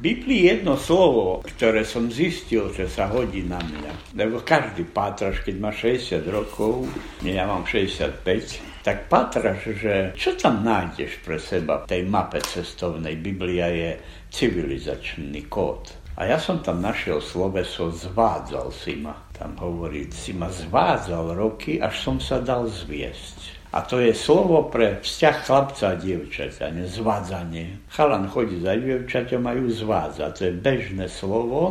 Biblii jedno slovo, ktoré som zistil, že sa hodí na mňa. Lebo každý pátraš, keď má 60 rokov, ja mám 65, tak pátraš, že čo tam nájdeš pre seba v tej mape cestovnej. Biblia je civilizačný kód. A ja som tam našiel sloveso zvádzal si ma. Tam hovorí, si ma zvádzal roky, až som sa dal zviesť. A to je slovo pre vzťah chlapca a dievčaťa, nezvádzanie. Chalan chodí za dievčaťom a ju zvádza. To je bežné slovo,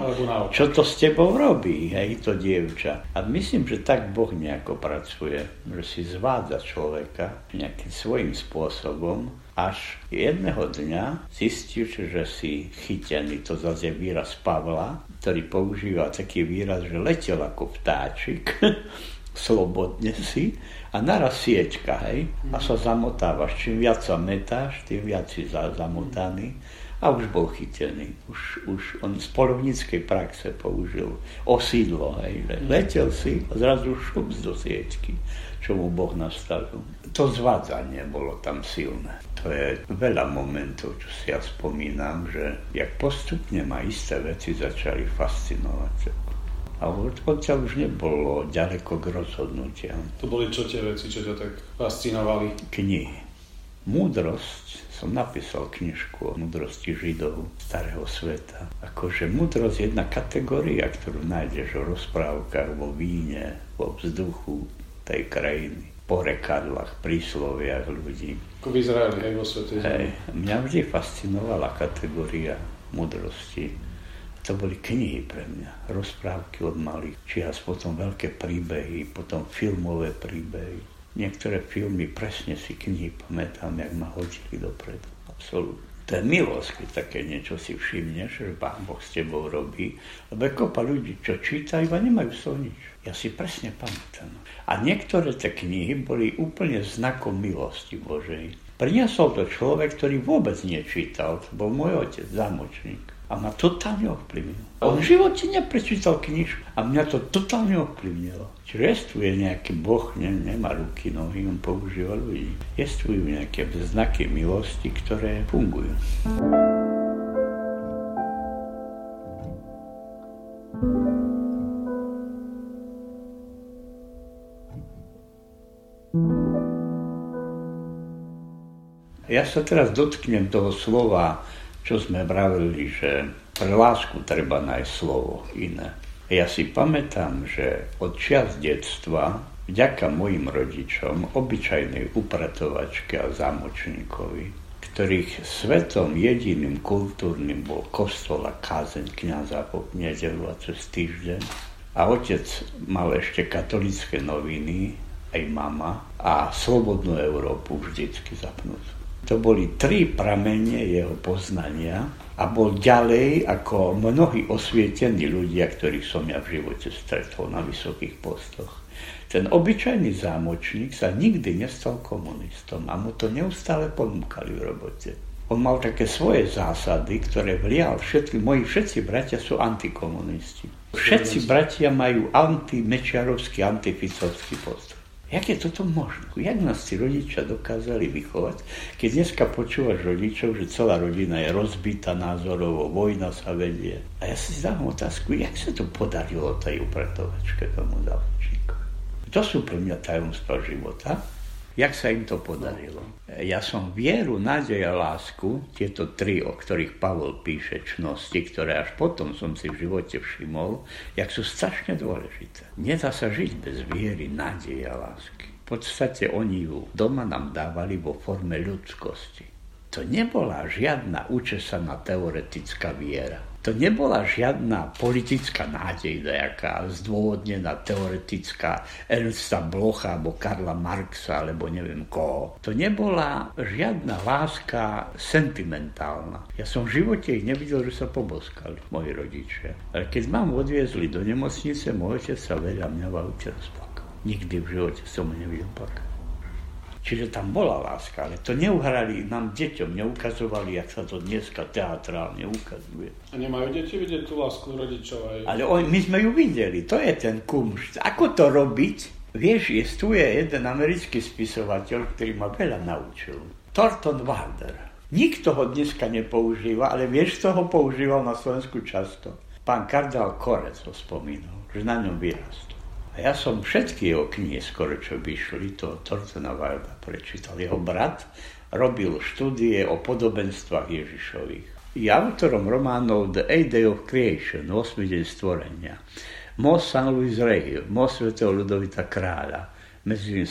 čo to s tebou robí, hej, to dievča. A myslím, že tak Boh nejako pracuje, že si zvádza človeka nejakým svojím spôsobom, až jedného dňa zistíš, že si chytený, to zase je výraz Pavla, ktorý používa taký výraz, že letel ako vtáčik, slobodne si, a naraz siečka, hej, a sa zamotávaš. Čím viac sa metáš, tým viac si za, zamotaný a už bol chytený. Už, už on z polovníckej praxe použil osídlo, hej, že letel si a zrazu šup do siečky, čo mu Boh nastavil. To zvádzanie bolo tam silné. To je veľa momentov, čo si ja spomínam, že jak postupne ma isté veci začali fascinovať a odtiaľ už nebolo ďaleko k rozhodnutiam. To boli čo tie veci, čo ťa tak fascinovali? Knihy. Múdrosť, som napísal knižku o múdrosti Židov starého sveta. Akože múdrosť je jedna kategória, ktorú nájdeš o rozprávkach, vo víne, vo vzduchu tej krajiny, po rekadlách, prísloviach ľudí. Ako v Izraeli, aj vo svete. Hej, mňa vždy fascinovala kategória múdrosti to boli knihy pre mňa, rozprávky od malých čias, potom veľké príbehy, potom filmové príbehy. Niektoré filmy presne si knihy pamätám, jak ma hodili dopredu. Absolútne. To je milosť, keď také niečo si všimneš, že Pán Boh s tebou robí. Lebo je kopa ľudí, čo čítajú a nemajú toho nič. Ja si presne pamätám. A niektoré tie knihy boli úplne znakom milosti Božej. Priniesol to človek, ktorý vôbec nečítal. To bol môj otec, zámočník a ma totálne ovplyvnil. On v živote neprečítal knižku a mňa to totálne ovplyvnilo. Čiže jestvuje nejaký Boh, ne, nemá ruky, nohy, on používa ľudí. Jestvujú nejaké znaky milosti, ktoré fungujú. Ja sa teraz dotknem toho slova čo sme vravili, že pre lásku treba nájsť slovo iné. Ja si pamätám, že od čias detstva, vďaka mojim rodičom, obyčajnej upratovačke a zámočníkovi, ktorých svetom jediným kultúrnym bol kostol a kázeň kniaza po nedelu a cez týždeň. A otec mal ešte katolické noviny, aj mama, a Slobodnú Európu vždycky zapnutú. To boli tri pramene jeho poznania a bol ďalej ako mnohí osvietení ľudia, ktorých som ja v živote stretol na vysokých postoch. Ten obyčajný zámočník sa nikdy nestal komunistom a mu to neustále ponúkali v robote. On mal také svoje zásady, ktoré vlial všetky, moji všetci bratia sú antikomunisti. Všetci bratia majú antimečiarovský, antificovský postup. Jak je toto možné? Jak nás tí rodičia dokázali vychovať, keď dneska počúvaš rodičov, že celá rodina je rozbitá názorovo, vojna sa vedie. A ja si dávam otázku, jak sa to podarilo tej upratovačke tomu závočníkovi. To sú pre mňa tajomstva života jak sa im to podarilo. Ja som vieru, nádej a lásku, tieto tri, o ktorých Pavol píše, čnosti, ktoré až potom som si v živote všimol, jak sú strašne dôležité. Nedá sa žiť bez viery, nádeje a lásky. V podstate oni ju doma nám dávali vo forme ľudskosti. To nebola žiadna učesaná teoretická viera. To nebola žiadna politická nádej nejaká zdôvodnená teoretická Ernsta Blocha alebo Karla Marxa alebo neviem koho. To nebola žiadna láska sentimentálna. Ja som v živote ich nevidel, že sa poboskali, moji rodičia. Ale keď mám odviezli do nemocnice, môj otec sa veľa mňa v. Nikdy v živote som nevidel plakať. Čiže tam bola láska, ale to neuhrali nám deťom, neukazovali, jak sa to dneska teatrálne ukazuje. A nemajú deti vidieť tú lásku rodičov aj? Ale on, my sme ju videli, to je ten kumšt. Ako to robiť? Vieš, je jeden americký spisovateľ, ktorý ma veľa naučil. Thornton Wilder. Nikto ho dneska nepoužíva, ale vieš, kto ho používal na Slovensku často? Pán kardál Korec ho spomínal, že na ňom vyrastol. A ja som všetky jeho knihy skoro, čo vyšli, to Tortena Wilda prečítal. Jeho brat robil štúdie o podobenstvách Ježišových. Je autorom románov The Eight Day of Creation, 8 deň stvorenia, Most San Luis Rey, Most svätého Ludovita kráľa, medzi tým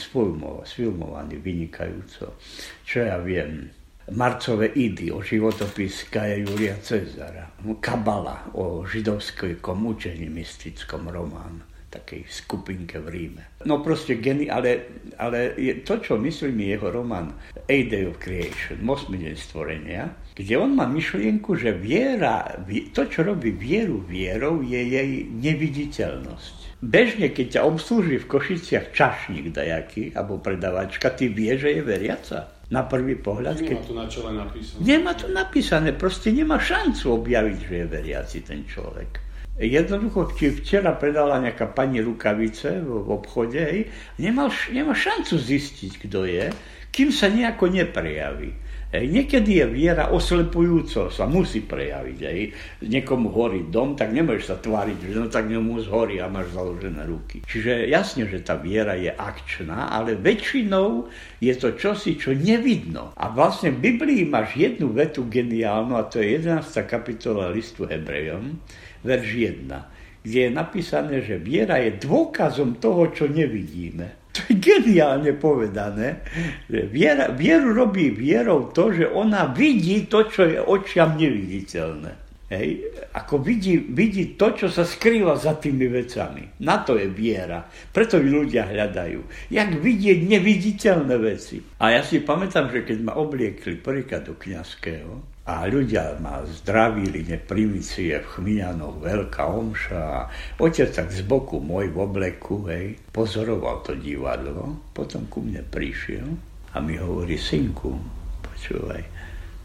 sfilmovaný vynikajúco. Čo ja viem, Marcové idy o životopis Kaja Julia Cezara, Kabala o židovskom učení mystickom román takej skupinke v Ríme. No proste geny, ale, ale je to, čo myslím, je jeho román A Day of Creation, Mosmi deň stvorenia, kde on má myšlienku, že viera, to, čo robí vieru vierou, je jej neviditeľnosť. Bežne, keď ťa obslúži v Košiciach čašník dajaký, alebo predavačka, ty vie, že je veriaca na prvý pohľad. Nemá tu na čele napísané. Nemá to napísané, proste nemá šancu objaviť, že je veriaci ten človek. Jednoducho, či včera predala nejaká pani rukavice v, obchode, hej, nemá, nemá šancu zistiť, kto je, kým sa nejako neprejaví. Hej. Niekedy je viera oslepujúco, sa musí prejaviť. Hej. Niekomu horí dom, tak nemôžeš sa tváriť, že no tak nemu zhorí a máš založené ruky. Čiže jasne, že tá viera je akčná, ale väčšinou je to čosi, čo nevidno. A vlastne v Biblii máš jednu vetu geniálnu, a to je 11. kapitola listu Hebrejom, verš 1, kde je napísané, že viera je dôkazom toho, čo nevidíme. To je geniálne povedané, že viera, vieru robí vierou to, že ona vidí to, čo je očiam neviditeľné. Hej, ako vidí, vidí to, čo sa skrýva za tými vecami. Na to je viera. Preto ju ľudia hľadajú. Jak vidieť neviditeľné veci. A ja si pamätám, že keď ma obliekli prvýkrát do kniazského, a ľudia ma zdravili, neprimici je v Chmiňanoch veľká omša a otec tak z boku môj v obleku, hej, pozoroval to divadlo, potom ku mne prišiel a mi hovorí, synku, počúvaj,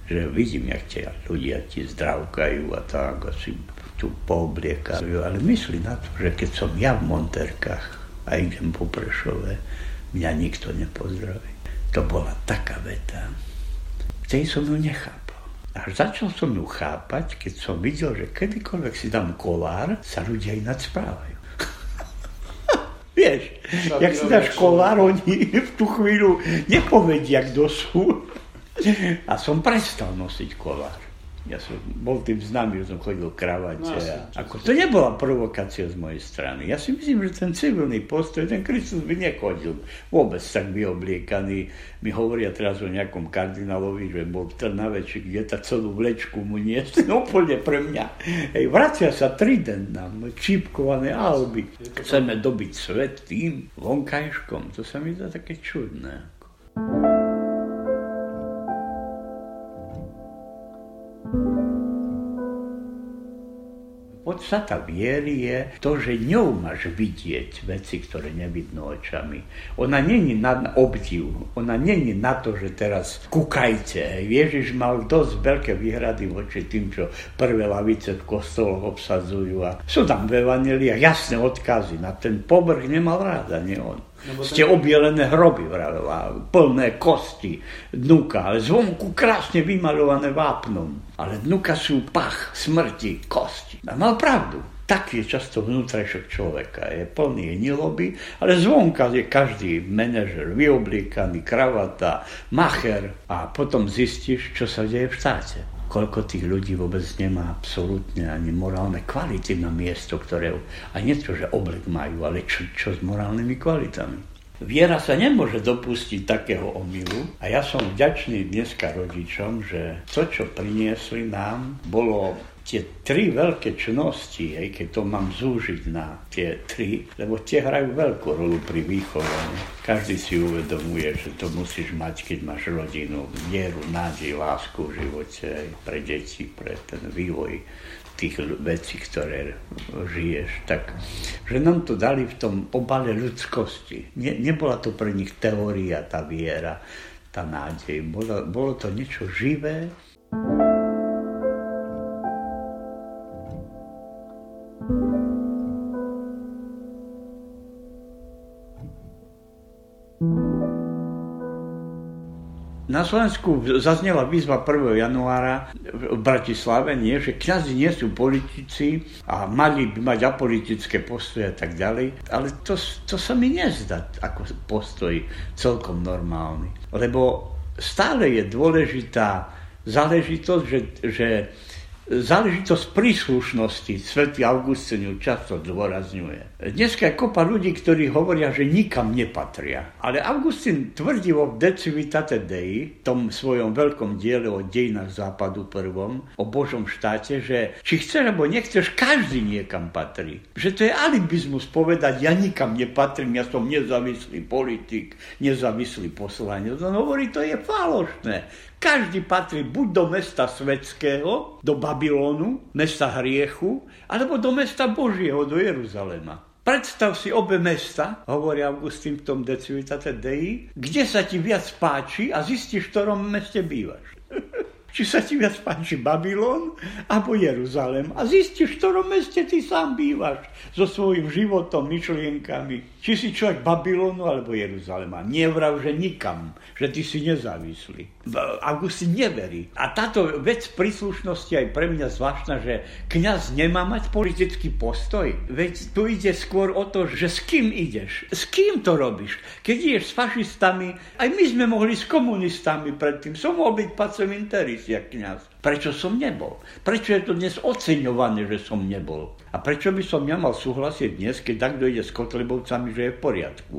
že vidím, jak ťa ľudia ti zdravkajú a tak, a si tu poobliekajú, ale myslí na to, že keď som ja v Monterkách a idem po Prešove, mňa nikto nepozdraví. To bola taká veta. Tej som ju nechápal. A začal som ju chápať, keď som videl, že kedykoľvek si dám kolár, sa ľudia ináč správajú. Vieš, jak si dáš kolár, oni v tú chvíľu nepovedia, kto sú. A som prestal nosiť kolár. Ja som bol tým známy, že som chodil kravate. No, a ako, to nebola provokácia z mojej strany. Ja si myslím, že ten civilný postoj, ten Kristus by nechodil vôbec tak vyobliekaný. Mi hovoria teraz o nejakom kardinálovi, že bol v Trnave, či kde tá celú vlečku mu niesť. No úplne pre mňa. Hej, vracia sa trident nám, čípkované alby. Chceme dobiť svet tým vonkajškom. To sa mi zdá také čudné. thank you Podstata viery je to, že ňou máš vidieť veci, ktoré nevidno očami. Ona není na obdiv, ona není na to, že teraz kúkajte. Ježiš mal dosť veľké výhrady voči tým, čo prvé lavice v kostoloch obsadzujú. A sú tam v evaneliách jasné odkazy. Na ten povrch nemal rád ani on. Ste obielené hroby, vravela, plné kosti, dnuka, zvonku krásne vymalované vápnom. Ale dnuka sú pach, smrti, kosti. A mal pravdu. Tak je často vnútrajšok človeka. Je plný niloby, ale zvonka je každý manažer vyoblíkaný, kravata, macher a potom zistíš, čo sa deje v štáte koľko tých ľudí vôbec nemá absolútne ani morálne kvality na miesto, ktoré, a nie to, že oblek majú, ale čo, čo s morálnymi kvalitami. Viera sa nemôže dopustiť takého omylu a ja som vďačný dneska rodičom, že to, čo priniesli nám, bolo tie tri veľké čnosti, aj keď to mám zúžiť na tie tri, lebo tie hrajú veľkú rolu pri výchove. Každý si uvedomuje, že to musíš mať, keď máš rodinu, vieru, nádej, lásku v živote aj pre deti, pre ten vývoj tých vecí, ktoré žiješ. Tak, že nám to dali v tom obale ľudskosti. Ne, nebola to pre nich teória, tá viera, tá nádej. Bolo, bolo to niečo živé. thank you Slovensku zaznela výzva 1. januára v Bratislave, nie, že kňazi nie sú politici a mali by mať apolitické postoje a tak ďalej. Ale to, to sa mi nezdá ako postoj celkom normálny. Lebo stále je dôležitá záležitosť, že, že záležitosť príslušnosti svätý Augustín často zdôrazňuje. Dneska je kopa ľudí, ktorí hovoria, že nikam nepatria. Ale Augustín tvrdí vo De Civitate Dei, tom svojom veľkom diele o dejinách západu prvom, o Božom štáte, že či chceš alebo nechceš, každý niekam patrí. Že to je alibizmus povedať, ja nikam nepatrím, ja som nezávislý politik, nezávislý poslanec. On hovorí, to je falošné. Každý patrí buď do mesta svetského, do Babylonu, mesta hriechu, alebo do mesta Božieho, do Jeruzalema. Predstav si obe mesta, hovorí Augustín v tom De Civitate Dei, kde sa ti viac páči a zistíš, v ktorom meste bývaš. či sa ti viac páči Babylon alebo Jeruzalem a zistíš, v ktorom meste ty sám bývaš so svojím životom, myšlienkami či si človek Babylonu alebo Jeruzalema. Nevrav, že nikam, že ty si nezávislý. Augustín neverí. A táto vec príslušnosti aj pre mňa zvláštna, že kňaz nemá mať politický postoj. Veď tu ide skôr o to, že s kým ideš. S kým to robíš? Keď ideš s fašistami, aj my sme mohli s komunistami predtým. Som mohol byť pacem interis, jak kňaz. Prečo som nebol? Prečo je to dnes oceňované, že som nebol? A prečo by som ja mal súhlasiť dnes, keď takto ide s Kotlebovcami, že je v poriadku?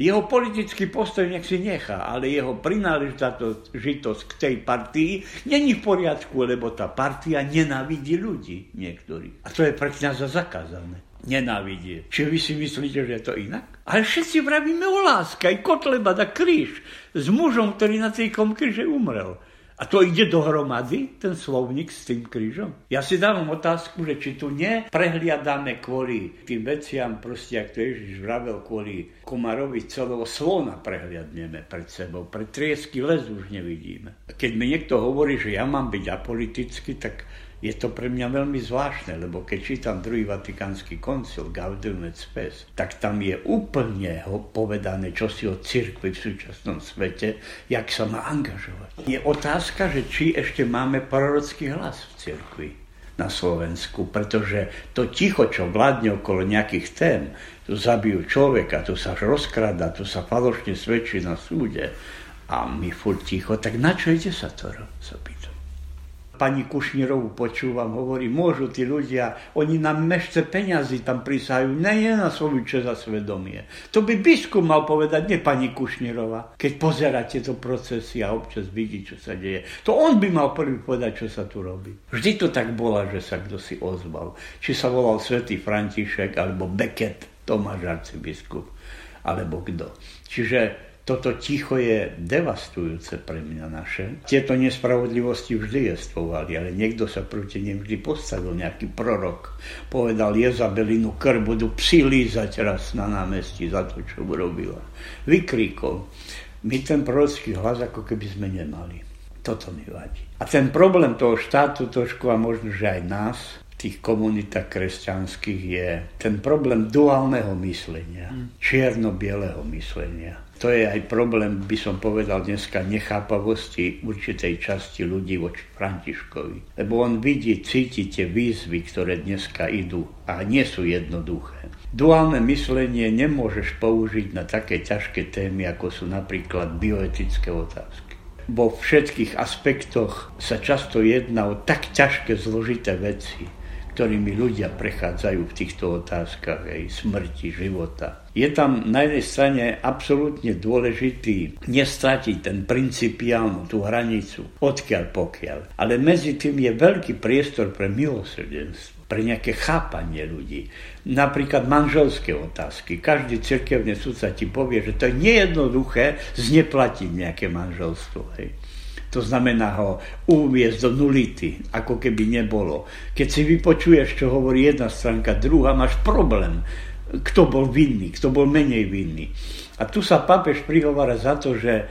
Jeho politický postoj nech si nechá, ale jeho prináležitosť k tej partii není v poriadku, lebo tá partia nenávidí ľudí niektorí. A to je pre kniaza zakázané nenávidie. Či vy si myslíte, že je to inak? Ale všetci vravíme o láske. Aj Kotleba dá kríž s mužom, ktorý na tej kríže umrel. A to ide dohromady, ten slovník s tým krížom. Ja si dávam otázku, že či tu neprehliadáme kvôli tým veciam, proste, ak to Ježiš vravel, kvôli komarovi celého slona prehliadneme pred sebou. Pre triesky les už nevidíme. Keď mi niekto hovorí, že ja mám byť apolitický, tak je to pre mňa veľmi zvláštne, lebo keď čítam druhý vatikánsky koncil Gaudium et Spes, tak tam je úplne povedané, čo si o cirkvi v súčasnom svete, jak sa má angažovať. Je otázka, že či ešte máme prorocký hlas v cirkvi na Slovensku, pretože to ticho, čo vládne okolo nejakých tém, tu zabijú človeka, tu sa rozkrada, tu sa falošne svedčí na súde a my furt ticho, tak na čo ide sa to, sa pani Kušnírovú počúvam, hovorí, môžu tí ľudia, oni nám mešce peňazí tam prisahajú, ne je na svoju čas a svedomie. To by biskup mal povedať, nie pani Kušnírova, keď pozera tieto procesy a občas vidí, čo sa deje. To on by mal prvý povedať, čo sa tu robí. Vždy to tak bola, že sa kto si ozval. Či sa volal svätý František, alebo Becket, Tomáš arcibiskup, alebo kto. Čiže toto ticho je devastujúce pre mňa naše. Tieto nespravodlivosti vždy jestvovali, ale niekto sa proti nem vždy postavil, nejaký prorok. Povedal Jezabelinu krv budú psi lízať raz na námestí za to, čo urobila. Vykríkol. My ten prorocký hlas ako keby sme nemali. Toto mi vadí. A ten problém toho štátu trošku a možno, že aj nás, tých komunitách kresťanských je ten problém duálneho myslenia, mm. čierno-bieleho myslenia to je aj problém, by som povedal dneska, nechápavosti určitej časti ľudí voči Františkovi. Lebo on vidí, cíti tie výzvy, ktoré dneska idú a nie sú jednoduché. Duálne myslenie nemôžeš použiť na také ťažké témy, ako sú napríklad bioetické otázky. Vo všetkých aspektoch sa často jedná o tak ťažké, zložité veci, ktorými ľudia prechádzajú v týchto otázkach aj smrti, života. Je tam na jednej strane absolútne dôležitý nestratiť ten principiálnu, tú hranicu, odkiaľ pokiaľ. Ale medzi tým je veľký priestor pre milosrdenstvo, pre nejaké chápanie ľudí. Napríklad manželské otázky. Každý cirkevný sudca ti povie, že to je nejednoduché zneplatiť nejaké manželstvo. Hej. To znamená ho uviezť do nulity, ako keby nebolo. Keď si vypočuješ, čo hovorí jedna stránka, druhá, máš problém. Kto bol vinný, kto bol menej vinný. A tu sa pápež prihovára za to, že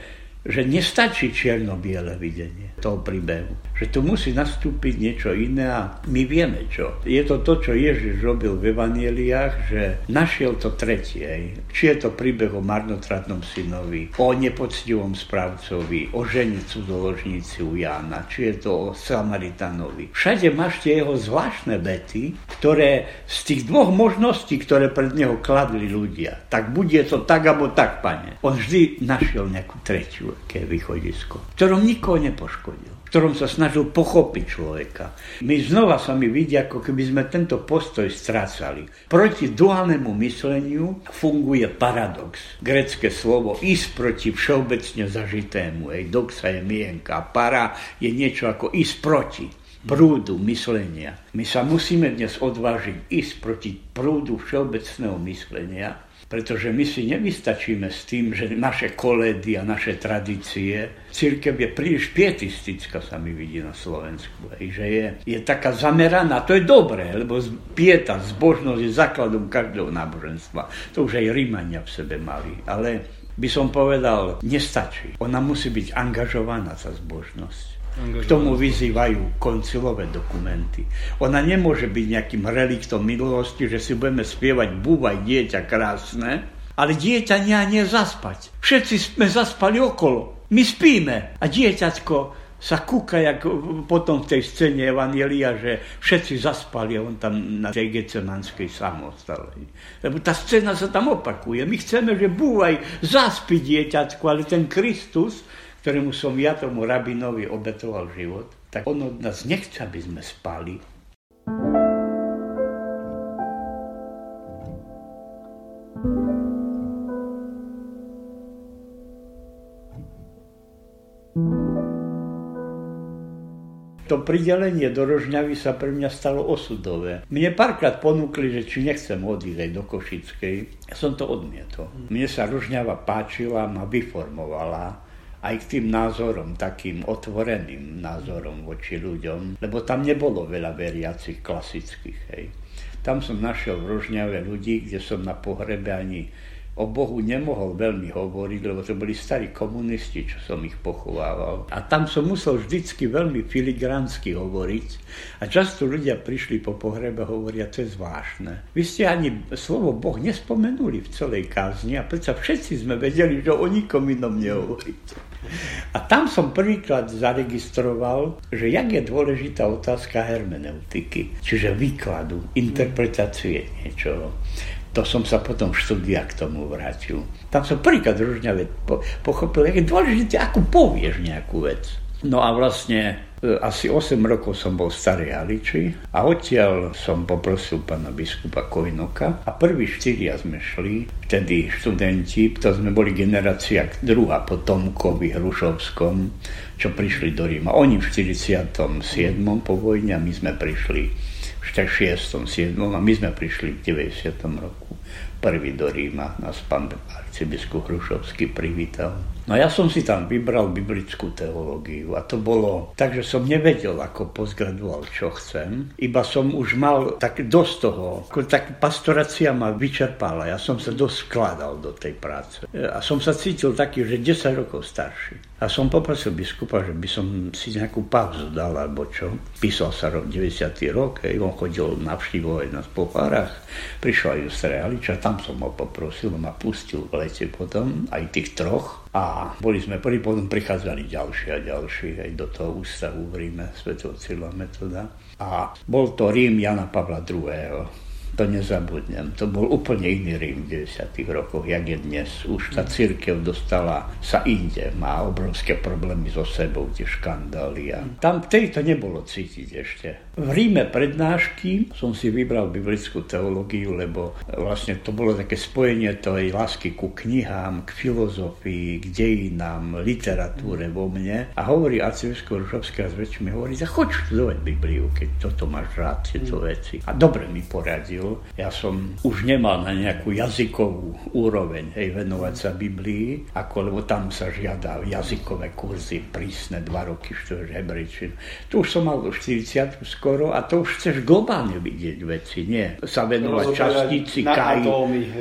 že nestačí čierno-biele videnie toho príbehu. Že tu musí nastúpiť niečo iné a my vieme čo. Je to to, čo Ježiš robil v Evangeliách, že našiel to tretie. Či je to príbeh o marnotratnom synovi, o nepoctivom správcovi, o žene cudzoložníci u Jána, či je to o Samaritanovi. Všade máš tie jeho zvláštne vety, ktoré z tých dvoch možností, ktoré pred neho kladli ľudia, tak bude to tak alebo tak, pane. On vždy našiel nejakú tretiu ke východisko, ktorom nikoho nepoškodil ktorom sa snažil pochopiť človeka. My znova sa mi vidia, ako keby sme tento postoj strácali. Proti duálnemu mysleniu funguje paradox. Grecké slovo ísť proti všeobecne zažitému. Ej, doxa je mienka. Para je niečo ako ísť proti prúdu myslenia. My sa musíme dnes odvážiť ísť proti prúdu všeobecného myslenia pretože my si nevystačíme s tým, že naše koledy a naše tradície, církev je príliš pietistická, sa mi vidí na Slovensku, hej, že je, je taká zameraná, to je dobré, lebo pieta, zbožnosť je základom každého náboženstva. To už aj Rímania v sebe mali, ale by som povedal, nestačí. Ona musí byť angažovaná, tá zbožnosť. K tomu vyzývajú koncilové dokumenty. Ona nemôže byť nejakým reliktom minulosti, že si budeme spievať búvaj dieťa krásne, ale dieťa nie, nie zaspať. Všetci sme zaspali okolo. My spíme a dieťatko sa kúka, jak potom v tej scéne Evangelia, že všetci zaspali a on tam na tej gecemanskej samostalej. Lebo tá scéna sa tam opakuje. My chceme, že búvaj, zaspí dieťatko, ale ten Kristus ktorému som ja tomu rabinovi obetoval život, tak on od nás nechce, aby sme spali. to pridelenie do Rožňavy sa pre mňa stalo osudové. Mne párkrát ponúkli, že či nechcem odísť aj do Košickej. Ja som to odmietol. Mne sa Rožňava páčila, ma vyformovala aj k tým názorom, takým otvoreným názorom voči ľuďom, lebo tam nebolo veľa veriacich klasických. Hej. Tam som našiel v Rožňave ľudí, kde som na pohrebe ani o Bohu nemohol veľmi hovoriť, lebo to boli starí komunisti, čo som ich pochovával. A tam som musel vždycky veľmi filigransky hovoriť. A často ľudia prišli po pohrebe a hovoria, to je zvláštne. Vy ste ani slovo Boh nespomenuli v celej kázni a predsa všetci sme vedeli, že o nikom inom nehovoríte. A tam som prvýkrát zaregistroval, že jak je dôležitá otázka hermeneutiky, čiže výkladu, interpretácie niečoho to som sa potom v štúdia k tomu vrátil. Tam som prvýkrát Ružňave po, pochopil, jak je dôležité, ako povieš nejakú vec. No a vlastne e, asi 8 rokov som bol v Starej Haliči a odtiaľ som poprosil pána biskupa Kojnoka a prvý štyria sme šli, vtedy študenti, to sme boli generácia druhá po Tomkovi Hrušovskom, čo prišli do Ríma. Oni v 47. po vojne a my sme prišli 6. 7. a my sme prišli v 90. roku prvý do Ríma, nás pán arcibiskup Hrušovský privítal. No ja som si tam vybral biblickú teológiu a to bolo tak, že som nevedel, ako postgraduál, čo chcem. Iba som už mal tak dosť toho, ako tak pastorácia ma vyčerpala. Ja som sa dosť vkladal do tej práce. A som sa cítil taký, že 10 rokov starší. A som poprosil biskupa, že by som si nejakú pauzu dal, alebo čo. Písal sa rok 90. rok, hej, on chodil navštívovať na pohárach, prišiel aj do Strehaliča, tam som ho poprosil, on ma pustil v lete potom, aj tých troch, a boli sme prvý, potom prichádzali ďalší a ďalší aj do toho ústavu v Ríme, svetov Cyrila Metoda. A bol to Rím Jana Pavla II to nezabudnem. To bol úplne iný Rím v 90. rokoch, jak je dnes. Už tá církev dostala sa inde, má obrovské problémy so sebou, tie škandály. A tam tejto nebolo cítiť ešte. V Ríme prednášky som si vybral biblickú teológiu, lebo vlastne to bolo také spojenie tej lásky ku knihám, k filozofii, k dejinám, literatúre vo mne. A hovorí arcibiskup Ružovský a zväčší mi hovorí, že choď študovať Bibliu, keď toto máš rád, tieto veci. A dobre mi poradil, ja som už nemal na nejakú jazykovú úroveň hej, venovať sa Biblii, ako, lebo tam sa žiada jazykové kurzy prísne, dva roky študuješ hebrejčinu. Tu už som mal 40 skoro a to už chceš globálne vidieť veci, nie? Sa venovať častici kaj,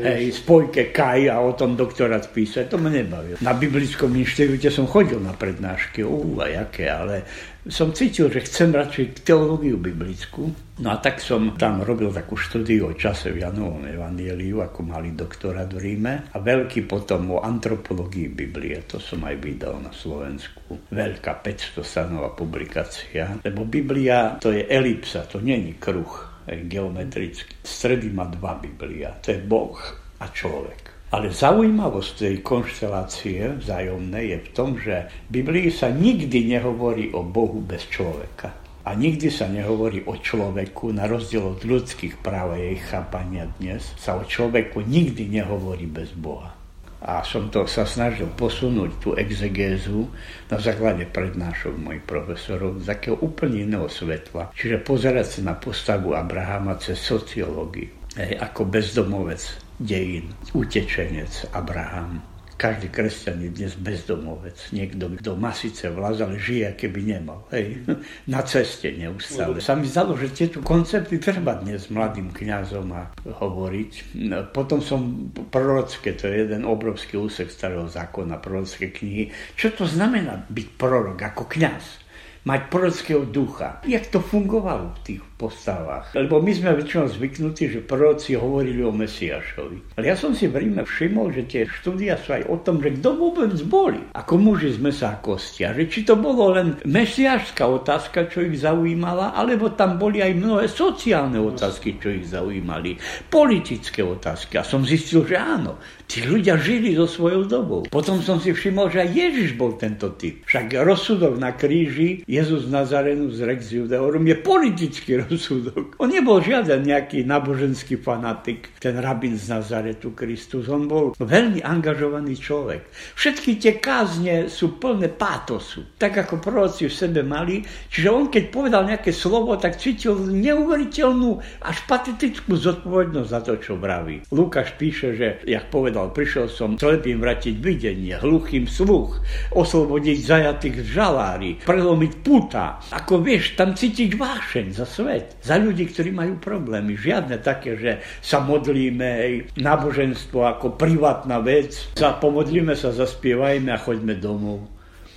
hej, spojke kaj a o tom doktorát písať, to ma nebaví. Na biblickom inštitúte som chodil na prednášky, ú, a jaké, ale som cítil, že chcem radšej teológiu biblickú. No a tak som tam robil takú štúdiu o čase v Janovom evanieliu, ako mali doktorát v Ríme. A veľký potom o antropológii Biblie, to som aj vydal na Slovensku. Veľká 500 stanová publikácia. Lebo Biblia to je elipsa, to není kruh geometrický. Stredy má dva Biblia, to je Boh a človek. Ale zaujímavosť tej konštelácie vzájomnej je v tom, že v Biblii sa nikdy nehovorí o Bohu bez človeka. A nikdy sa nehovorí o človeku, na rozdiel od ľudských práv a jej chápania dnes, sa o človeku nikdy nehovorí bez Boha. A som to sa snažil posunúť tú exegézu na základe prednášok mojich profesorov z takého úplne iného svetla. Čiže pozerať sa na postavu Abrahama cez sociológiu, ako bezdomovec dejín, utečenec Abraham. Každý kresťan je dnes bezdomovec. Niekto, kto má síce vlaz, ale žije, keby nemal. Hej. Na ceste neustále. Sa mi zdalo, že tieto koncepty treba dnes mladým kňazom a hovoriť. Potom som prorocké, to je jeden obrovský úsek starého zákona, prorocké knihy. Čo to znamená byť prorok ako kňaz? Mať prorockého ducha. Jak to fungovalo v tých postavách? Lebo my sme väčšinou zvyknutí, že proroci hovorili o Mesiašovi. Ale ja som si v Ríme všimol, že tie štúdia sú aj o tom, že kto vôbec boli. Ako muži z mesa a kostia. Že či to bolo len mesiašská otázka, čo ich zaujímala, alebo tam boli aj mnohé sociálne otázky, čo ich zaujímali. Politické otázky. A som zistil, že áno. Tí ľudia žili so svojou dobou. Potom som si všimol, že aj Ježiš bol tento typ. Však rozsudok na kríži Jezus Nazarenu z Rex Judeorum je politický rozsudok. On nebol žiaden nejaký náboženský fanatik, ten rabin z Nazaretu Kristus. On bol veľmi angažovaný človek. Všetky tie kázne sú plné pátosu. Tak ako proroci v sebe mali. Čiže on keď povedal nejaké slovo, tak cítil neuveriteľnú až patetickú zodpovednosť za to, čo vraví. Lukáš píše, že jak povedal prišiel som slepým vratiť videnie, hluchým sluch, oslobodiť zajatých z žalári, prelomiť puta. Ako vieš, tam cítiť vášeň za svet, za ľudí, ktorí majú problémy. Žiadne také, že sa modlíme, náboženstvo ako privátna vec, sa pomodlíme sa, zaspievajme a choďme domov.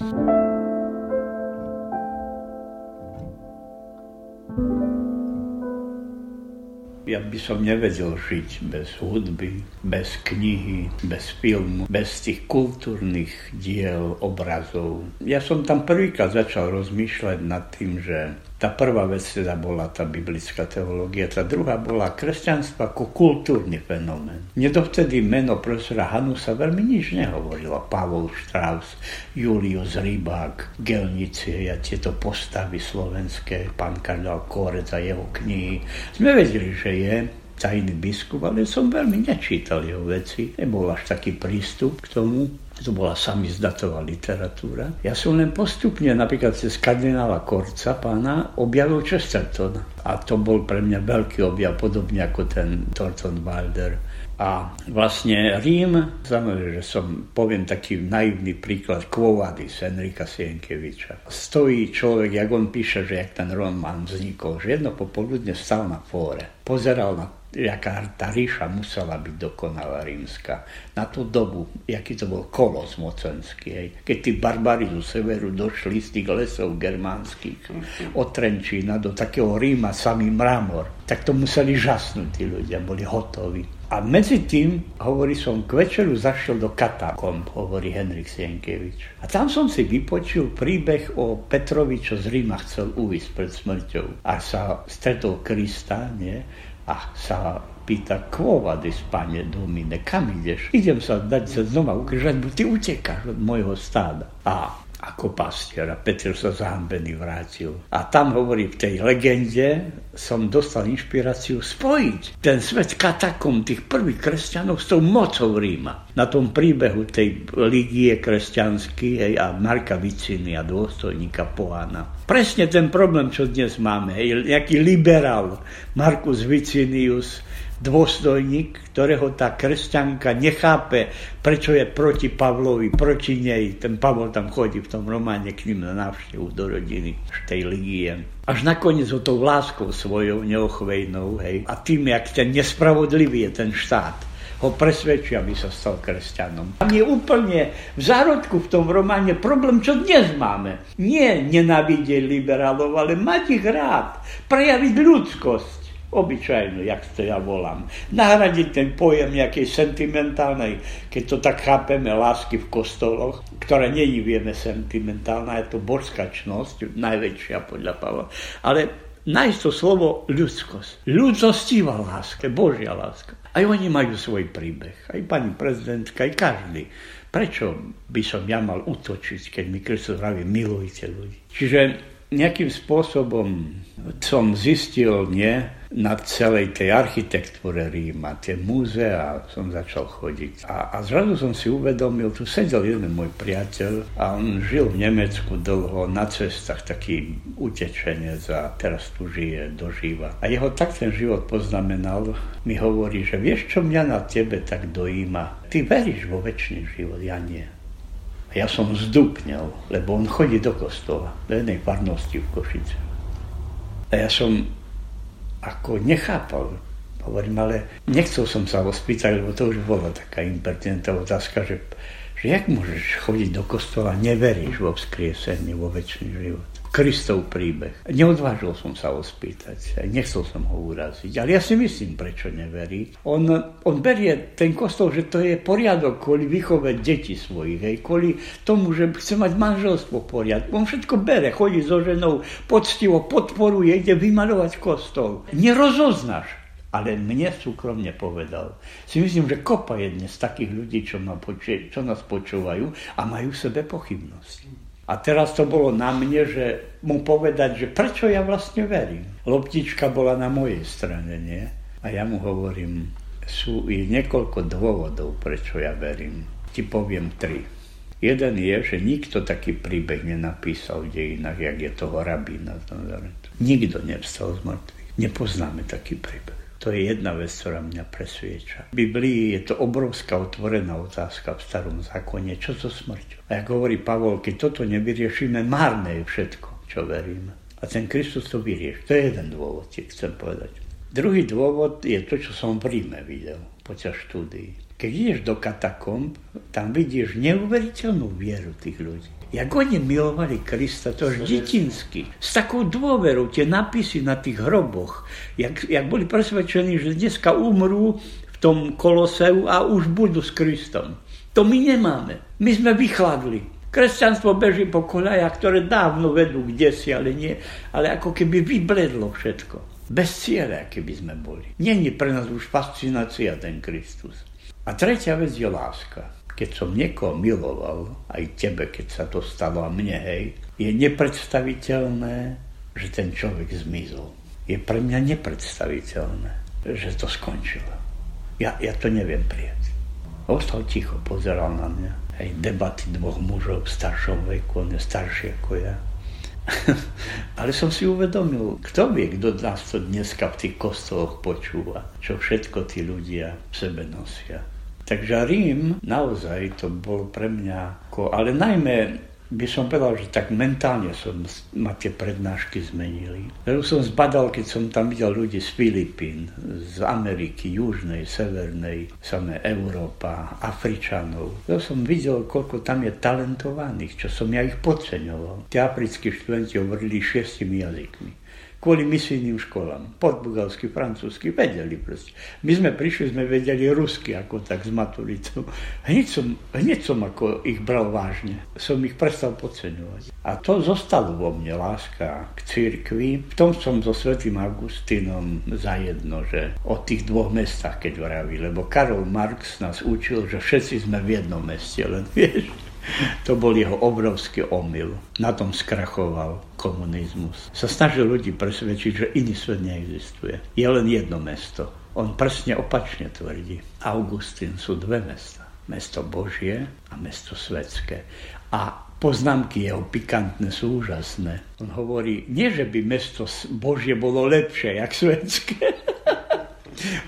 thank you ja by som nevedel žiť bez hudby, bez knihy, bez filmu, bez tých kultúrnych diel, obrazov. Ja som tam prvýkrát začal rozmýšľať nad tým, že tá prvá vec teda bola tá biblická teológia, tá druhá bola kresťanstvo ako kultúrny fenomén. Nedovtedy meno profesora Hanusa veľmi nič nehovorilo. Pavol Strauss, Julius Rybák, Gelnici a tieto postavy slovenské, pán kardinál Korec a jeho knihy. Sme vedeli, že je tajný biskup, ale som veľmi nečítal jeho veci. Nebol až taký prístup k tomu to bola samizdatová literatúra. Ja som len postupne, napríklad cez kardinála Korca, pána, objavil Chesterton. A to bol pre mňa veľký objav, podobne ako ten Thornton Wilder. A vlastne Rím, znamená, že som, poviem taký naivný príklad, Quo Vadis, Enrika Sienkeviča. Stojí človek, jak on píše, že jak ten román vznikol, že jedno popoludne stal na fóre, pozeral na jaká tá ríša musela byť dokonalá rímska. Na tú dobu, jaký to bol kolos mocenský, hej. keď tí barbári zo severu došli z tých lesov germánskych od Trenčína do takého Ríma, samý mramor, tak to museli žasnúť tí ľudia, boli hotoví. A medzi tým, hovorí som, k večeru zašiel do katakomb, hovorí Henrik Sienkevič. A tam som si vypočul príbeh o Petrovi, čo z Ríma chcel uvísť pred smrťou. A sa stretol Krista, nie? A sa pýta, quo vadis, pane Domine, kam ideš? Idem sa dať sa znova ukrižať, bo ty utekáš od môjho stáda. A ako pastier a Peter sa zahambený vrátil. A tam hovorí v tej legende, som dostal inšpiráciu spojiť ten svet katakom tých prvých kresťanov s tou mocou Ríma. Na tom príbehu tej ligie kresťanskej a Marka Viciny a dôstojníka Pohána. Presne ten problém, čo dnes máme. Hej, nejaký liberál Markus Vicinius dôstojník, ktorého tá kresťanka nechápe, prečo je proti Pavlovi, proti nej. Ten Pavol tam chodí v tom románe k ním na návštevu do rodiny v tej ligie. Až nakoniec ho tou láskou svojou neochvejnou, hej, a tým, jak ten nespravodlivý je ten štát, ho presvedčí, aby sa stal kresťanom. Tam je úplne v zárodku v tom románe problém, čo dnes máme. Nie nenávidieť liberálov, ale mať ich rád, prejaviť ľudskosť obyčajnú, jak to ja volám. Nahradiť ten pojem nejakej sentimentálnej, keď to tak chápeme, lásky v kostoloch, ktorá není, vieme, sentimentálna, je to božskačnosť, najväčšia podľa Pavla. Ale nájsť to slovo ľudskosť. Ľudsostivá láska, Božia láska. Aj oni majú svoj príbeh. Aj pani prezidentka, aj každý. Prečo by som ja mal utočiť, keď mi Kristus vraví, milujte ľudí. Čiže nejakým spôsobom som zistil, nie, na celej tej architektúre Ríma, tie múzea som začal chodiť. A, a zrazu som si uvedomil, tu sedel jeden môj priateľ a on žil v Nemecku dlho na cestách, taký utečenec a teraz tu žije, dožíva. A jeho tak ten život poznamenal, mi hovorí, že vieš, čo mňa na tebe tak dojíma? Ty veríš vo väčší život, ja nie. A ja som zdúknel, lebo on chodí do kostola, do jednej farnosti v Košice. A ja som ako nechápal. Hovorím, ale nechcel som sa ho spýtať, lebo to už bola taká impertinentná otázka, že, že jak môžeš chodiť do kostola neveríš vo vzkriesenie, vo väčší život. Kristov príbeh. Neodvážil som sa ho spýtať, nechcel som ho uraziť, ale ja si myslím, prečo neverí. On, on berie ten kostol, že to je poriadok kvôli výchove detí svojich, hej, kvôli tomu, že chce mať manželstvo poriadku. On všetko bere, chodí so ženou, poctivo podporuje, ide vymalovať kostol. Nerozoznáš ale mne súkromne povedal. Si myslím, že kopa je dnes takých ľudí, čo, ma počuje, čo nás počúvajú a majú sebe pochybnosti. A teraz to bolo na mne, že mu povedať, že prečo ja vlastne verím. Loptička bola na mojej strane, nie? A ja mu hovorím, sú i niekoľko dôvodov, prečo ja verím. Ti poviem tri. Jeden je, že nikto taký príbeh nenapísal v dejinách, jak je toho rabína. Nikto nevstal z mŕtvych. Nepoznáme taký príbeh. To je jedna vec, ktorá mňa presvieča. V Biblii je to obrovská otvorená otázka v starom zákone, čo so smrťou. A ako hovorí Pavol, keď toto nevyriešime, márne je všetko, čo veríme. A ten Kristus to vyrieši. To je jeden dôvod, ti chcem povedať. Druhý dôvod je to, čo som v Ríme videl počas štúdií. Keď ideš do katakomb, tam vidíš neuveriteľnú vieru tých ľudí jak oni milovali Krista, to až detinsky. S takou dôverou tie napisy na tých hroboch, jak, jak boli presvedčení, že dneska umrú v tom koloseu a už budú s Kristom. To my nemáme. My sme vychladli. Kresťanstvo beží po koľajach, ktoré dávno vedú kde si, ale nie. Ale ako keby vybledlo všetko. Bez cieľa, keby sme boli. Není pre nás už fascinácia ten Kristus. A tretia vec je láska keď som niekoho miloval, aj tebe, keď sa to stalo a mne, hej, je nepredstaviteľné, že ten človek zmizol. Je pre mňa nepredstaviteľné, že to skončilo. Ja, ja to neviem prijať. Ostal ticho, pozeral na mňa. Hej, debaty dvoch mužov v staršom veku, on je starší ako ja. Ale som si uvedomil, kto vie, kto nás to dneska v tých kostoloch počúva, čo všetko tí ľudia v sebe nosia. Takže Rím naozaj to bol pre mňa, ako, ale najmä by som povedal, že tak mentálne som ma tie prednášky zmenili. Lebo som zbadal, keď som tam videl ľudí z Filipín, z Ameriky, Južnej, Severnej, samé Európa, Afričanov. To som videl, koľko tam je talentovaných, čo som ja ich podceňoval. Tí africkí študenti hovorili šiestimi jazykmi kvôli misijným školám. Portugalsky, francúzsky, vedeli proste. My sme prišli, sme vedeli rusky, ako tak s maturitou. Hneď som, hneď som ako ich bral vážne. Som ich prestal podceňovať. A to zostalo vo mne, láska k cirkvi. V tom som so svetým Augustínom zajedno, že o tých dvoch mestách, keď vraví. Lebo Karol Marx nás učil, že všetci sme v jednom meste, len vieš, To bol jeho obrovský omyl. Na tom skrachoval komunizmus. Sa snažil ľudí presvedčiť, že iný svet neexistuje. Je len jedno mesto. On presne opačne tvrdí. Augustín sú dve mesta. Mesto Božie a mesto svetské. A poznámky jeho pikantné sú úžasné. On hovorí, nie že by mesto Božie bolo lepšie, jak svetské.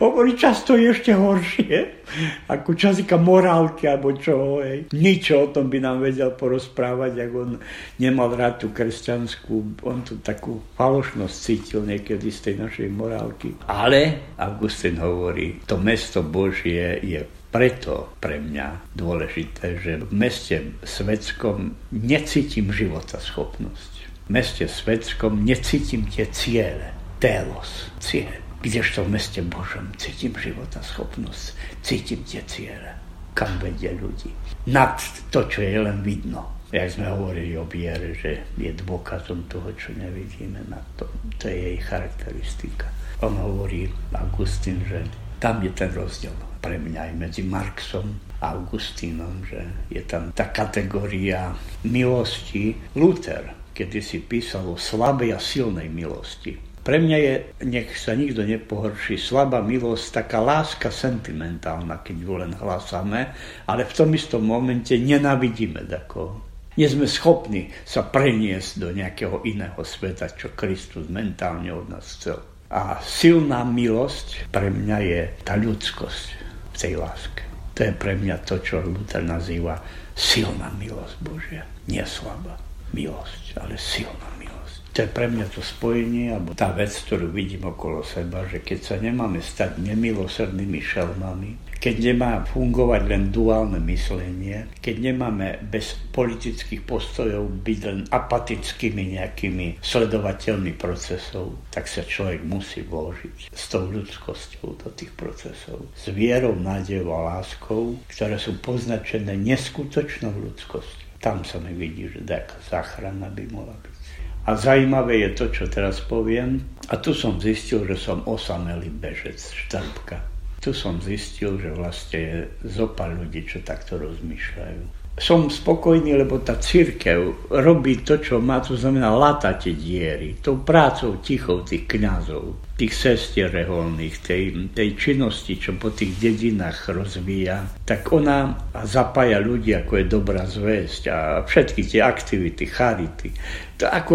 Hovorí, často je ešte horšie, ako časika morálky alebo čo. Hej. Nič o tom by nám vedel porozprávať, ak on nemal rád tú kresťanskú, on tu takú falošnosť cítil niekedy z tej našej morálky. Ale Augustín hovorí, to mesto Božie je preto pre mňa dôležité, že v meste svetskom necítim života schopnosť. V meste svetskom necítim tie ciele, telos, cieľ. Kdežto v meste Božom cítim života schopnosť, cítim tie ciele, kam vedie ľudí. Nad to, čo je len vidno. Jak sme hovorili o viere, že je dôkazom toho, čo nevidíme na to. To je jej charakteristika. On hovorí, Augustín, že tam je ten rozdiel pre mňa aj medzi Marxom a Augustínom, že je tam tá kategória milosti. Luther, kedy si písal o slabej a silnej milosti, pre mňa je, nech sa nikto nepohorší, slabá milosť, taká láska sentimentálna, keď ju len hlasíme, ale v tom istom momente nenavidíme takoho. Nie sme schopní sa preniesť do nejakého iného sveta, čo Kristus mentálne od nás chcel. A silná milosť pre mňa je tá ľudskosť v tej láske. To je pre mňa to, čo Luther nazýva silná milosť Božia. Nie slabá milosť, ale silná to je pre mňa to spojenie, alebo tá vec, ktorú vidím okolo seba, že keď sa nemáme stať nemilosrdnými šelmami, keď nemá fungovať len duálne myslenie, keď nemáme bez politických postojov byť len apatickými nejakými sledovateľmi procesov, tak sa človek musí vložiť s tou ľudskosťou do tých procesov. S vierou, nádejou a láskou, ktoré sú poznačené neskutočnou ľudskosťou. Tam sa mi vidí, že taká záchrana by mohla byť. A zaujímavé je to, čo teraz poviem. A tu som zistil, že som osamelý bežec, štrbka. Tu som zistil, že vlastne je zopár ľudí, čo takto rozmýšľajú som spokojný, lebo tá církev robí to, čo má, to znamená latať diery. Tou prácou tichou tých kňazov, tých sestier reholných, tej, tej činnosti, čo po tých dedinách rozvíja, tak ona zapája ľudí, ako je dobrá zväzť a všetky tie aktivity, charity. To ako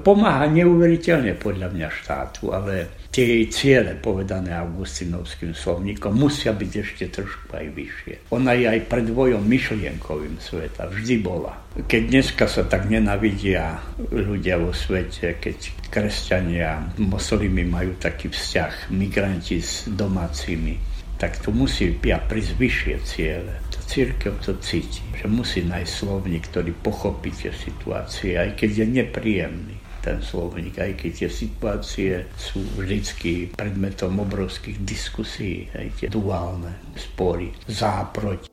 pomáha neuveriteľne podľa mňa štátu, ale tie jej ciele, povedané Augustinovským slovníkom, musia byť ešte trošku aj vyššie. Ona je aj predvojom myšlienkovým sveta, vždy bola. Keď dneska sa tak nenavidia ľudia vo svete, keď kresťania, moslimy majú taký vzťah, migranti s domácimi, tak tu musí prísť vyššie ciele. Tá církev to cíti, že musí nájsť slovník, ktorý pochopí tie situácie, aj keď je nepríjemný ten slovník, aj keď tie situácie sú vždycky predmetom obrovských diskusí, aj tie duálne spory, záproť.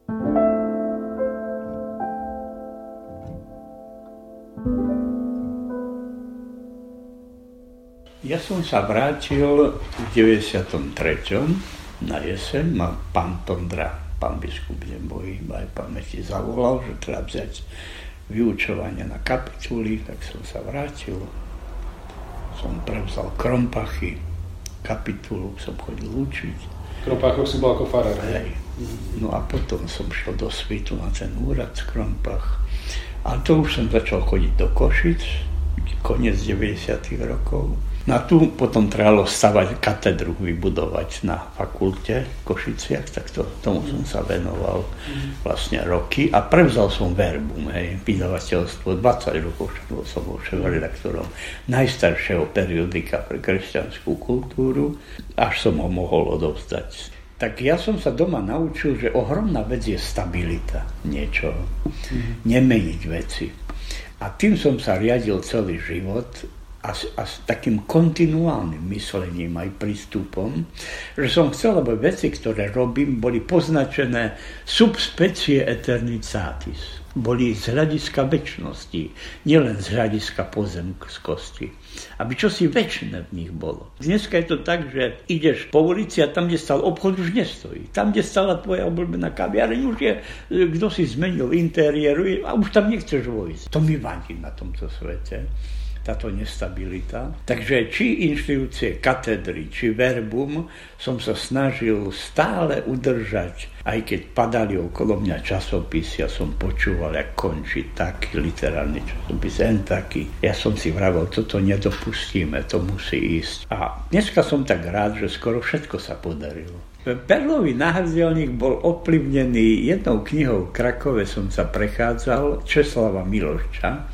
Ja som sa vrátil v 93. na jeseň, ma pán Tondra, pán biskup neboj, aj pamäti zavolal, že treba vziať vyučovanie na kapituly, tak som sa vrátil som prevzal krompachy, kapitulu som chodil učiť. Krompáchoch si bol ako farár. Hej. No a potom som šiel do Svitu na ten úrad v Krompach. A to už som začal chodiť do Košic, koniec 90. rokov. No a tu potom trebalo stavať katedru, vybudovať na fakulte v Košiciach, tak to, tomu som sa venoval vlastne roky a prevzal som verbu, hej, vydavateľstvo, 20 rokov som bol redaktorom najstaršieho periodika pre kresťanskú kultúru, až som ho mohol odovzdať tak ja som sa doma naučil, že ohromná vec je stabilita niečo, mm. nemeniť veci. A tým som sa riadil celý život a, a s takým kontinuálnym myslením aj prístupom, že som chcel, aby veci, ktoré robím, boli poznačené subspecie eternitatis. boli z hľadiska väčšnosti, nielen z hľadiska pozemskosti. Aby čo si v nich bolo. Dneska je to tak, že ideš po ulici a tam, kde stal obchod, už nestojí. Tam, kde stala tvoja obľúbená kaviareň, už je, kto si zmenil interiér a už tam nechceš vojsť. To mi vadí na tomto svete táto nestabilita. Takže či inštitúcie katedry, či verbum som sa snažil stále udržať, aj keď padali okolo mňa časopisy, ja som počúval, jak končí taký literárny časopis, en taký. Ja som si vravel, toto nedopustíme, to musí ísť. A dneska som tak rád, že skoro všetko sa podarilo. Perlový náhrdelník bol ovplyvnený jednou knihou v Krakove som sa prechádzal, Česlava Milošča,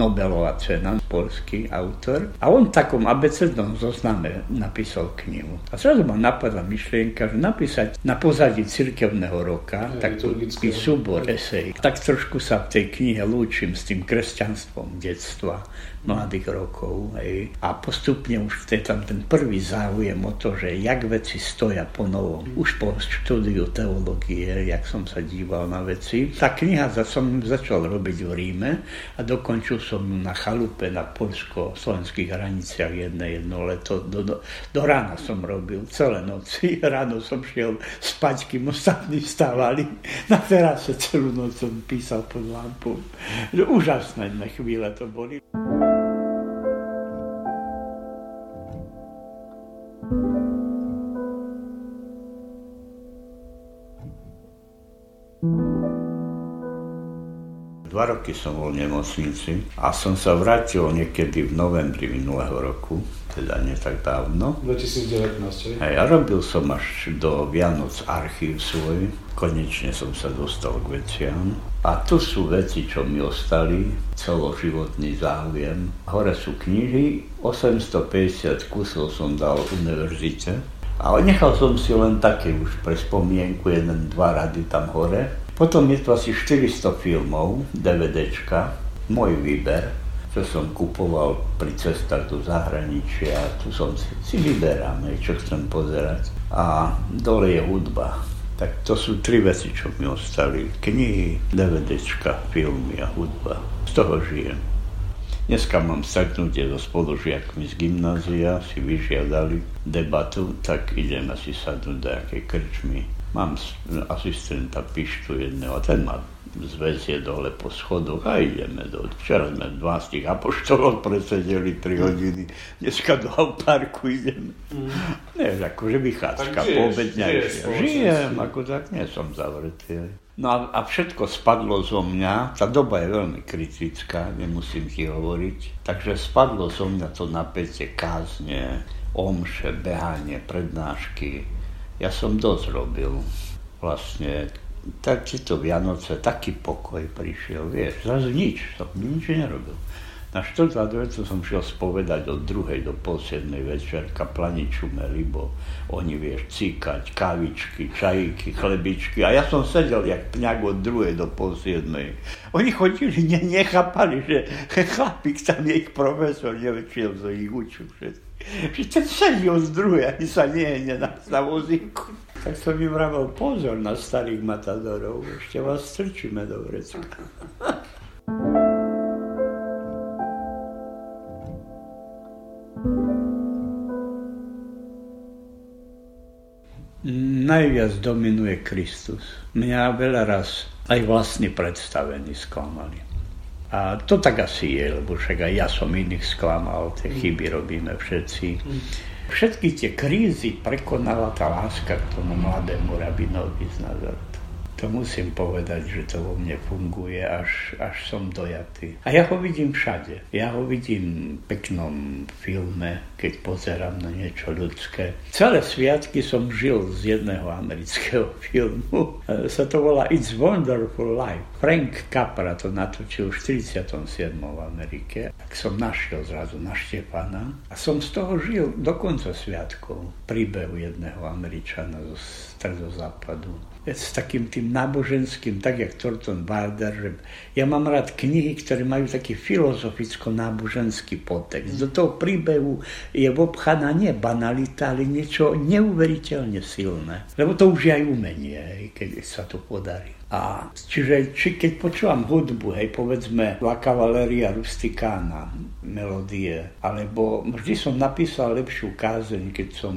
Nobelová cena, polský autor. A on v takom abecednom zozname napísal knihu. A zrazu ma napadla myšlienka, že napísať na pozadí cirkevného roka taký súbor esej. Tak trošku sa v tej knihe lúčim s tým kresťanstvom detstva mladých rokov. Hej. A postupne už je tam ten prvý záujem o to, že jak veci stoja po novom. Už po štúdiu teológie, jak som sa díval na veci. Tá kniha som začal robiť v Ríme a dokončil som ju na chalupe na polsko-slovenských hraniciach jedné jedno leto. Do, do, do rána som robil, celé noci. Ráno som šiel spať, kým ostatní stávali. Na terase celú noc som písal pod lampou. Úžasné chvíle to boli. Dva roky som bol v nemocnici a som sa vrátil niekedy v novembri minulého roku, teda nie tak dávno. 2019, Hej, ja robil som až do Vianoc archív svoj, konečne som sa dostal k veciam. A tu sú veci, čo mi ostali, celoživotný záujem. Hore sú knihy, 850 kusov som dal univerzite. A nechal som si len také už pre spomienku, jeden, dva rady tam hore. Potom je to asi 400 filmov, DVDčka, môj výber, čo som kupoval pri cestách do zahraničia, tu som si, si vyberám, čo chcem pozerať. A dole je hudba. Tak to sú tri veci, čo mi ostali. Knihy, DVDčka, filmy a hudba. Z toho žijem. Dneska mám stretnutie so spolužiakmi z gymnázia, si vyžiadali debatu, tak ideme si sadnúť do nejakej krčmy Mám asistenta Pištu jedného, ten ma zvezie dole po schodoch a ideme do... Včera sme 12 apoštolov presedeli 3 hodiny, dneska do parku ideme. Mm. Nie, akože vychádzka poobedňajšia. Žijem, ako tak nie som zavretý. No a, a všetko spadlo zo mňa, tá doba je veľmi kritická, nemusím ti hovoriť, takže spadlo zo mňa to napätie kázne, omše, behanie, prednášky, ja som dosť robil. Vlastne tak to Vianoce, taký pokoj prišiel, vieš, zase nič, som nič nerobil. Na štvrť adventu som šiel spovedať od druhej do pol siedmej večer, kaplani čumeli, bo oni, vieš, cíkať, kávičky, čajíky, chlebičky. A ja som sedel jak pňak od druhej do pol siedmej. Oni chodili, ne, nechápali, že chlapík tam je ich profesor, neviem, či ich učil všetko že ten sedí z druhej, ani sa nie na, na vozíku. Tak som im vravel pozor na starých matadorov, ešte vás strčíme do vrecka. Najviac dominuje Kristus. Mňa veľa raz aj vlastní predstavení sklamali. A to tak asi je, lebo však aj ja som iných sklamal, tie chyby robíme všetci. Mm. Všetky tie krízy prekonala tá láska k tomu mladému rabinovi z Nazaretu to musím povedať, že to vo mne funguje, až, až som dojatý. A ja ho vidím všade. Ja ho vidím v peknom filme, keď pozerám na niečo ľudské. Celé sviatky som žil z jedného amerického filmu. Sa to volá It's Wonderful Life. Frank Capra to natočil v 47. v Amerike. Tak som našiel zrazu na Štepana a som z toho žil do konca sviatkov. Príbehu jedného Američana zo stredozápadu s takým tým náboženským, tak jak Thornton Wilder, že ja mám rád knihy, ktoré majú taký filozoficko-náboženský podtext. Do toho príbehu je obchaná nie banalita, ale niečo neuveriteľne silné. Lebo to už je aj umenie, keď sa to podarí. A čiže či keď počúvam hudbu, hej, povedzme La Cavalleria Rusticana, melódie, alebo vždy som napísal lepšiu kázeň, keď som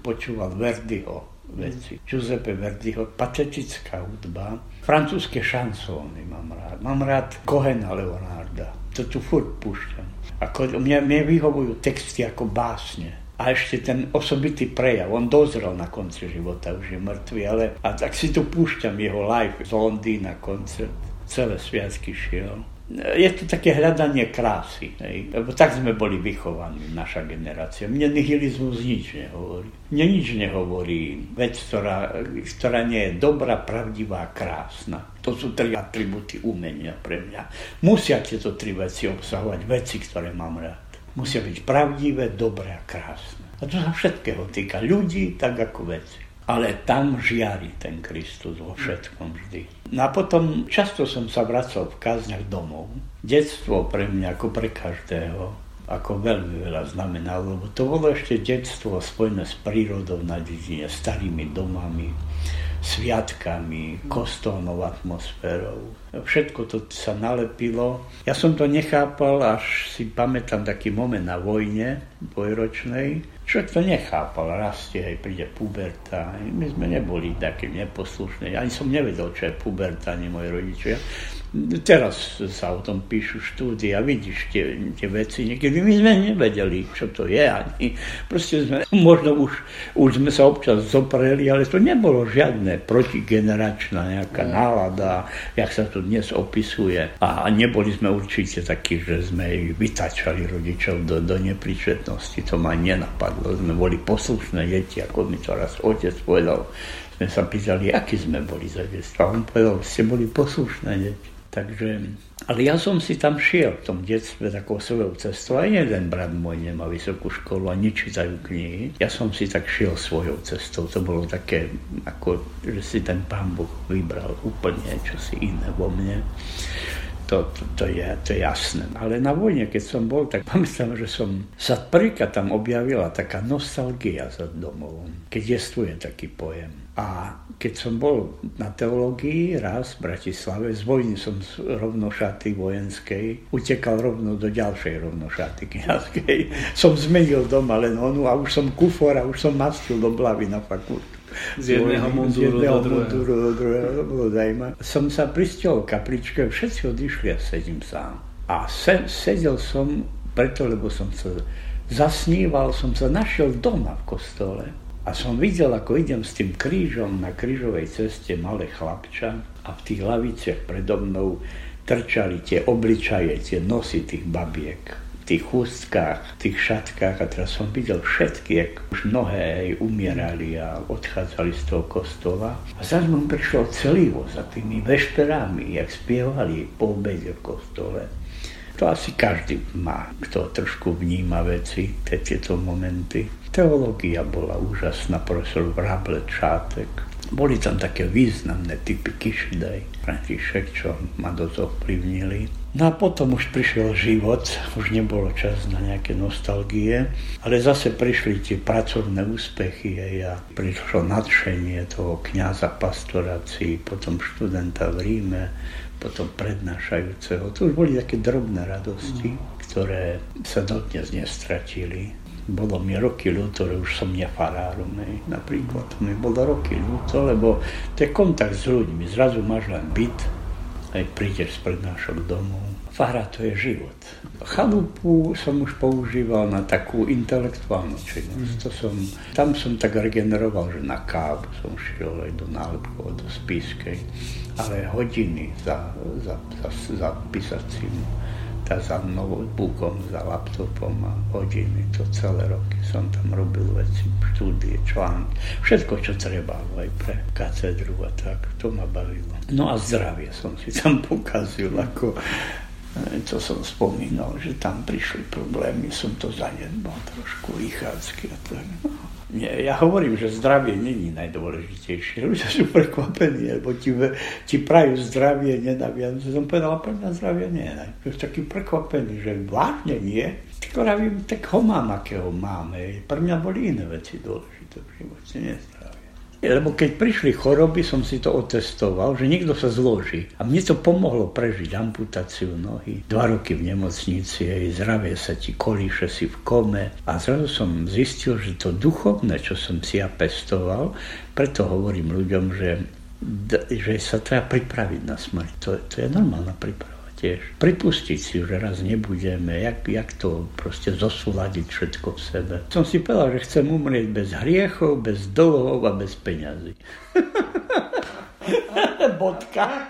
počúval Verdiho veci. Giuseppe Verdiho, patetická hudba, francúzske šansóny mám rád. Mám rád Kohena Leonarda, to tu furt púšťam. Ako, mne, mne vyhovujú texty ako básne a ešte ten osobitý prejav. On dozrel na konci života, už je mŕtvý, ale a tak si tu púšťam jeho live z Londýna koncert. Celé sviatky šiel. Je to také hľadanie krásy, hej? tak sme boli vychovaní, naša generácia. Mne nihilizmus nič nehovorí. Mne nič nehovorí vec, ktorá, ktorá nie je dobrá, pravdivá, krásna. To sú tri atributy umenia pre mňa. Musia tieto tri veci obsahovať, veci, ktoré mám rád musia byť pravdivé, dobré a krásne. A to sa všetkého týka ľudí, tak ako veci. Ale tam žiari ten Kristus vo všetkom vždy. No a potom často som sa vracal v kázniach domov. Detstvo pre mňa ako pre každého ako veľmi veľa znamenalo, lebo to bolo ešte detstvo spojené s prírodou na dedine, starými domami, sviatkami, kostolnou atmosférou. Všetko to sa nalepilo. Ja som to nechápal, až si pamätám taký moment na vojne dvojročnej. Človek to nechápal, rastie, aj príde puberta. My sme neboli takí neposlušní. Ani som nevedel, čo je puberta, ani moji rodičia. Teraz sa o tom píšu štúdie a vidíš tie, tie veci. Niekedy my sme nevedeli, čo to je. Ani. Proste sme, možno už, už sme sa občas zopreli, ale to nebolo žiadne protigeneračná nejaká nálada, jak sa to dnes opisuje. A neboli sme určite takí, že sme vytačali rodičov do, do nepričetnosti. To ma nenapadlo. Sme boli poslušné deti, ako mi to raz otec povedal. Sme sa pýtali, aký sme boli za detstva. On povedal, ste boli poslušné deti. Takže, ale ja som si tam šiel v tom detstve takou svojou cestou. Aj jeden brat môj nemá vysokú školu a nečítajú knihy. Ja som si tak šiel svojou cestou. To bolo také, ako, že si ten pán Boh vybral úplne čosi iné vo mne. To, to, to, je, to je jasné. Ale na vojne, keď som bol, tak pamätám, že som sa prvýkrát tam objavila taká nostalgia za domovom. Keď jestuje taký pojem. A keď som bol na teológii raz v Bratislave, z vojny som z rovnošaty vojenskej utekal rovno do ďalšej rovnošaty kniazkej. Som zmenil doma len onu a už som kufor a už som mastil do blavy na fakultu. Z jedného mundúru do druhého. do druhého. To bolo zaujímavé. Som sa pristihol kapličke, všetci odišli a sedím sám. A se, sedel som preto, lebo som sa zasníval, som sa našiel doma v kostole a som videl, ako idem s tým krížom na krížovej ceste malé chlapča a v tých laviciach predo mnou trčali tie obličaje, tie nosy tých babiek tých chustkách, tých šatkách a teraz som videl všetky, jak už mnohé umierali a odchádzali z toho kostola. A zase mi prišlo celivo za tými vešperami, jak spievali po obede v kostole. To asi každý má, kto trošku vníma veci, tieto momenty. Teológia bola úžasná, profesor Vrablet Čátek. Boli tam také významné typy Kišidej, František, čo ma dosť ovplyvnili. No a potom už prišiel život, už nebolo čas na nejaké nostalgie, ale zase prišli tie pracovné úspechy a prišlo nadšenie toho kniaza pastorácii, potom študenta v Ríme, potom prednášajúceho. To už boli také drobné radosti, ktoré sa dodnes nestratili bolo mi roky ľúto, že už som nefarárom, hej, napríklad. Mi bolo roky ľúto, lebo je kontakt s ľuďmi. Zrazu máš len byt, aj prídeš z prednášok domov. Fara to je život. Chalupu som už používal na takú intelektuálnu činnosť. To som, tam som tak regeneroval, že na kávu som šiel aj do Nálepkova, do Spískej, ale hodiny za, za, za, za písacím tá za notebookom, za laptopom a hodiny, to celé roky som tam robil veci, štúdie, články, všetko, čo treba aj pre katedru a tak, to ma bavilo. No a zdravie som si tam pokazil, ako čo som spomínal, že tam prišli problémy, som to zanedbal trošku vychádzky a tak. No. Nie, ja hovorím, že zdravie není najdôležitejšie. Ľudia sú prekvapení, lebo ti, ti prajú zdravie, nedaví. Ja som povedal, pre mňa zdravie nie. Je taký prekvapený, že vážne nie. Ty vravím, tak ho mám, akého máme. Pre mňa boli iné veci dôležité v živote, nie zdravie. Lebo keď prišli choroby, som si to otestoval, že niekto sa zloží. A mne to pomohlo prežiť amputáciu nohy. Dva roky v nemocnici, jej zdravie sa ti kolíše, si v kome. A zrazu som zistil, že to duchovné, čo som si ja pestoval, preto hovorím ľuďom, že, že sa treba pripraviť na smrť. To, to je normálna príprava tiež. Pripustiť si, že raz nebudeme, jak, jak to proste zosúľadiť všetko v sebe. Som si povedal, že chcem umrieť bez hriechov, bez dlhov a bez peňazí. Bodka.